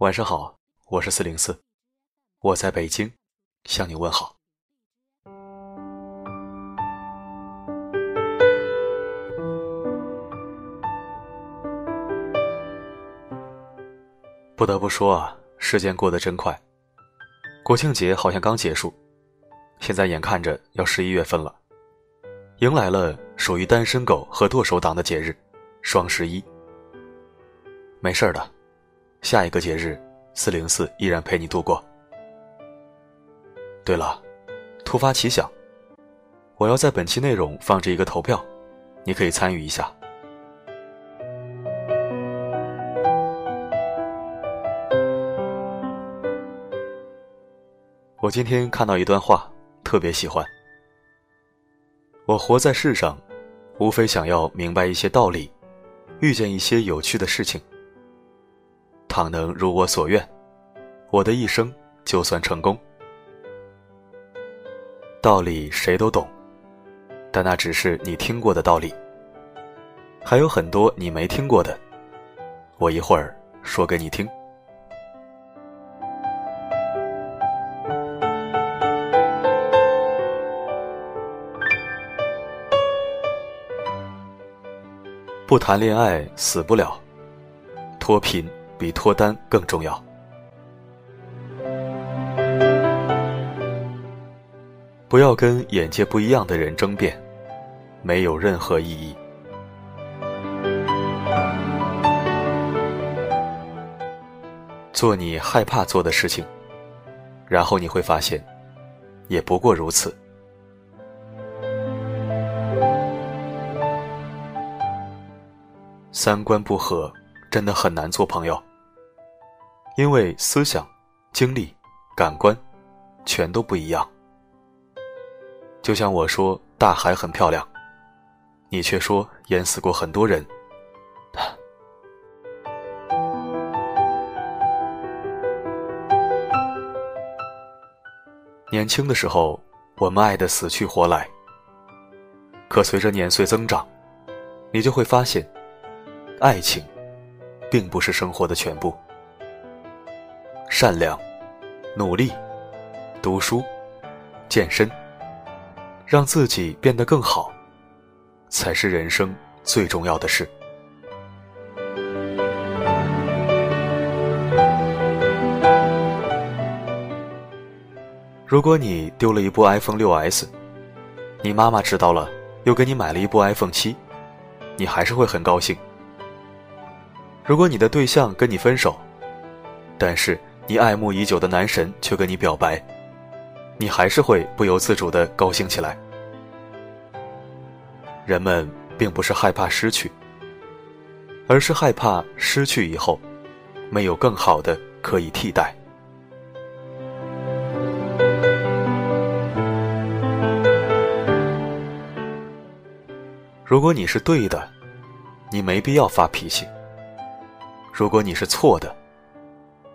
晚上好，我是四零四，我在北京向你问好。不得不说啊，时间过得真快，国庆节好像刚结束，现在眼看着要十一月份了，迎来了属于单身狗和剁手党的节日——双十一。没事的，下一个节日，四零四依然陪你度过。对了，突发奇想，我要在本期内容放置一个投票，你可以参与一下。我今天看到一段话，特别喜欢。我活在世上，无非想要明白一些道理，遇见一些有趣的事情。倘能如我所愿，我的一生就算成功。道理谁都懂，但那只是你听过的道理，还有很多你没听过的。我一会儿说给你听。不谈恋爱死不了，脱贫比脱单更重要。不要跟眼界不一样的人争辩，没有任何意义。做你害怕做的事情，然后你会发现，也不过如此。三观不合，真的很难做朋友。因为思想、经历、感官，全都不一样。就像我说大海很漂亮，你却说淹死过很多人。年轻的时候，我们爱的死去活来。可随着年岁增长，你就会发现。爱情，并不是生活的全部。善良、努力、读书、健身，让自己变得更好，才是人生最重要的事。如果你丢了一部 iPhone 六 S，你妈妈知道了，又给你买了一部 iPhone 七，你还是会很高兴。如果你的对象跟你分手，但是你爱慕已久的男神却跟你表白，你还是会不由自主的高兴起来。人们并不是害怕失去，而是害怕失去以后，没有更好的可以替代。如果你是对的，你没必要发脾气。如果你是错的，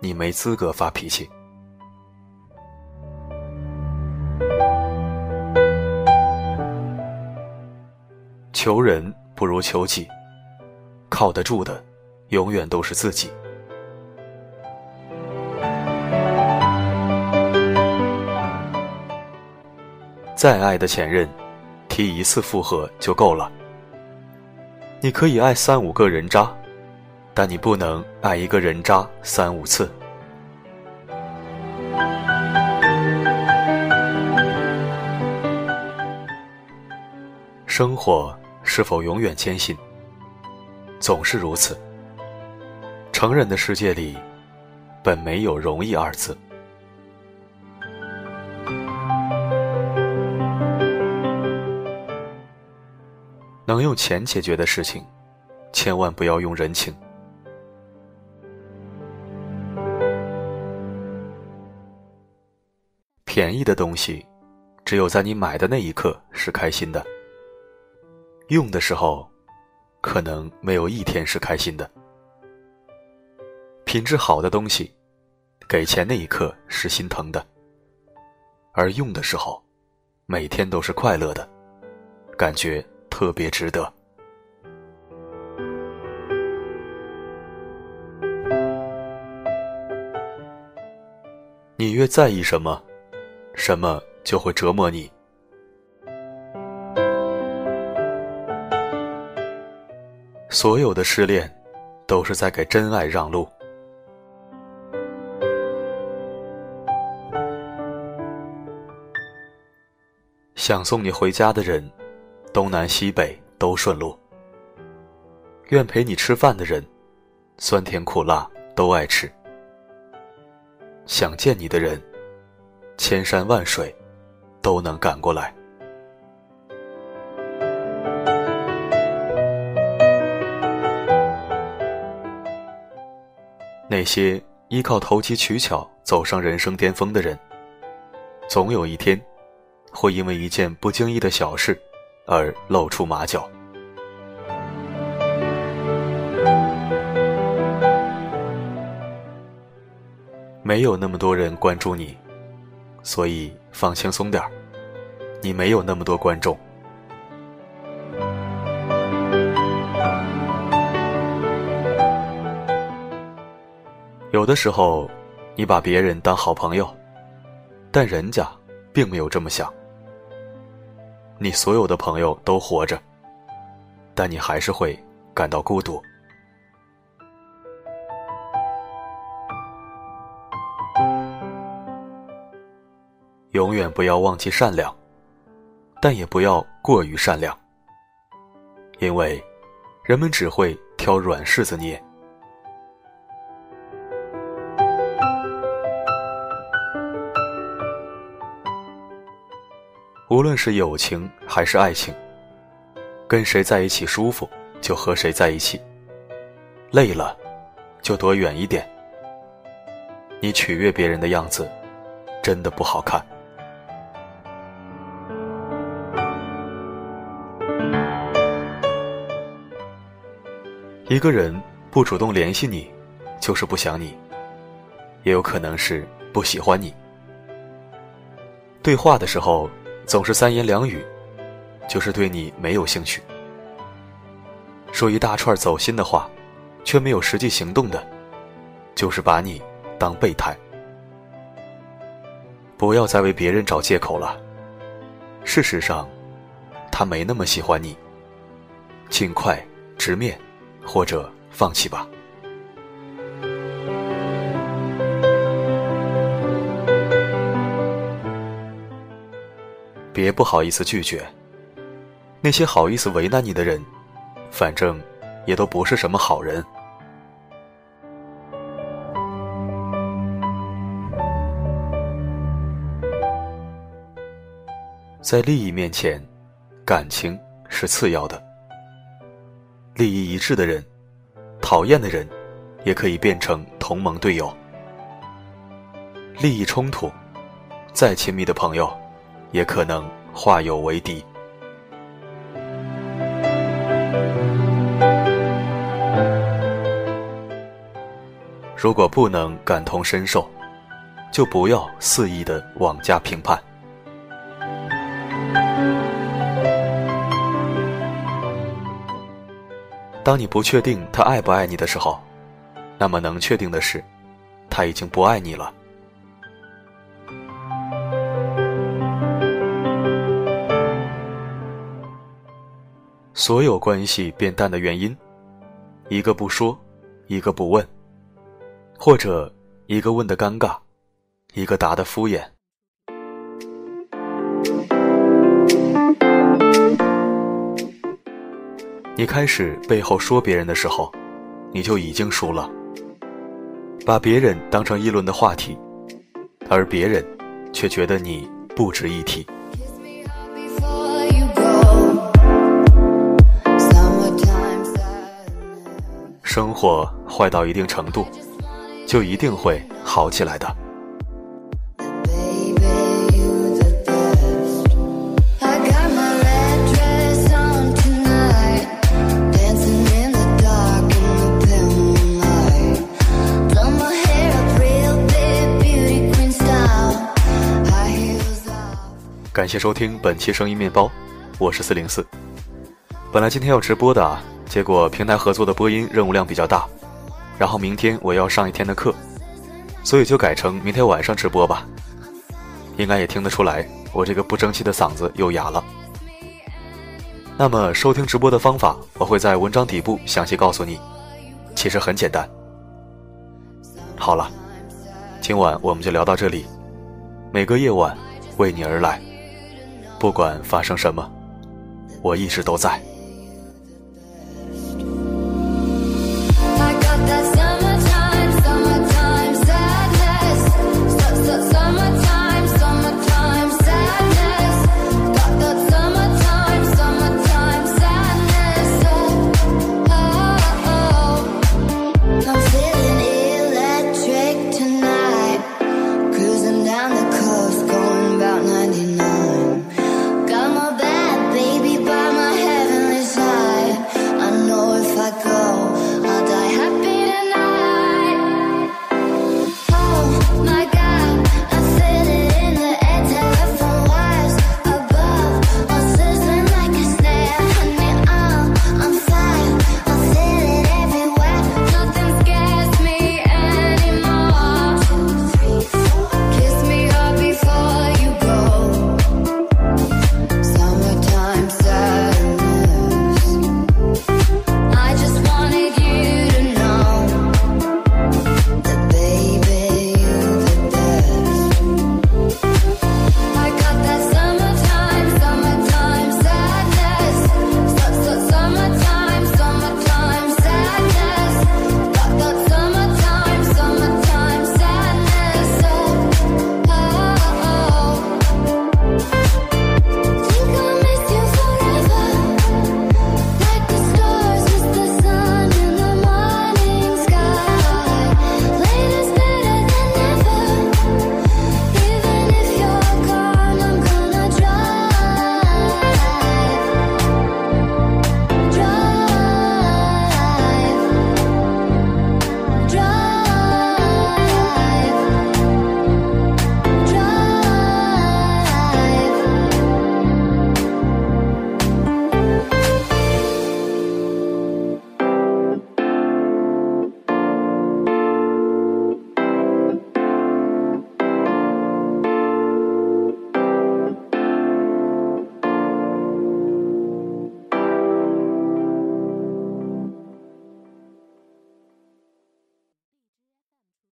你没资格发脾气。求人不如求己，靠得住的，永远都是自己。再爱的前任，提一次复合就够了。你可以爱三五个人渣。但你不能爱一个人渣三五次。生活是否永远艰辛？总是如此。成人的世界里，本没有容易二字。能用钱解决的事情，千万不要用人情。便宜的东西，只有在你买的那一刻是开心的。用的时候，可能没有一天是开心的。品质好的东西，给钱那一刻是心疼的，而用的时候，每天都是快乐的，感觉特别值得。你越在意什么，什么就会折磨你。所有的失恋，都是在给真爱让路。想送你回家的人，东南西北都顺路。愿陪你吃饭的人，酸甜苦辣都爱吃。想见你的人，千山万水都能赶过来。那些依靠投机取巧走上人生巅峰的人，总有一天。会因为一件不经意的小事而露出马脚。没有那么多人关注你，所以放轻松点儿。你没有那么多观众。有的时候，你把别人当好朋友，但人家并没有这么想。你所有的朋友都活着，但你还是会感到孤独。永远不要忘记善良，但也不要过于善良，因为人们只会挑软柿子捏。无论是友情还是爱情，跟谁在一起舒服就和谁在一起，累了就躲远一点。你取悦别人的样子，真的不好看。一个人不主动联系你，就是不想你，也有可能是不喜欢你。对话的时候。总是三言两语，就是对你没有兴趣；说一大串走心的话，却没有实际行动的，就是把你当备胎。不要再为别人找借口了。事实上，他没那么喜欢你。尽快直面，或者放弃吧。别不好意思拒绝，那些好意思为难你的人，反正也都不是什么好人。在利益面前，感情是次要的。利益一致的人，讨厌的人，也可以变成同盟队友。利益冲突，再亲密的朋友。也可能化友为敌。如果不能感同身受，就不要肆意的妄加评判。当你不确定他爱不爱你的时候，那么能确定的是，他已经不爱你了。所有关系变淡的原因，一个不说，一个不问，或者一个问的尴尬，一个答的敷衍。你开始背后说别人的时候，你就已经输了。把别人当成议论的话题，而别人却觉得你不值一提。生活坏到一定程度，就一定会好起来的。感谢收听本期声音面包，我是四零四。本来今天要直播的啊。结果平台合作的播音任务量比较大，然后明天我要上一天的课，所以就改成明天晚上直播吧。应该也听得出来，我这个不争气的嗓子又哑了。那么收听直播的方法，我会在文章底部详细告诉你。其实很简单。好了，今晚我们就聊到这里。每个夜晚为你而来，不管发生什么，我一直都在。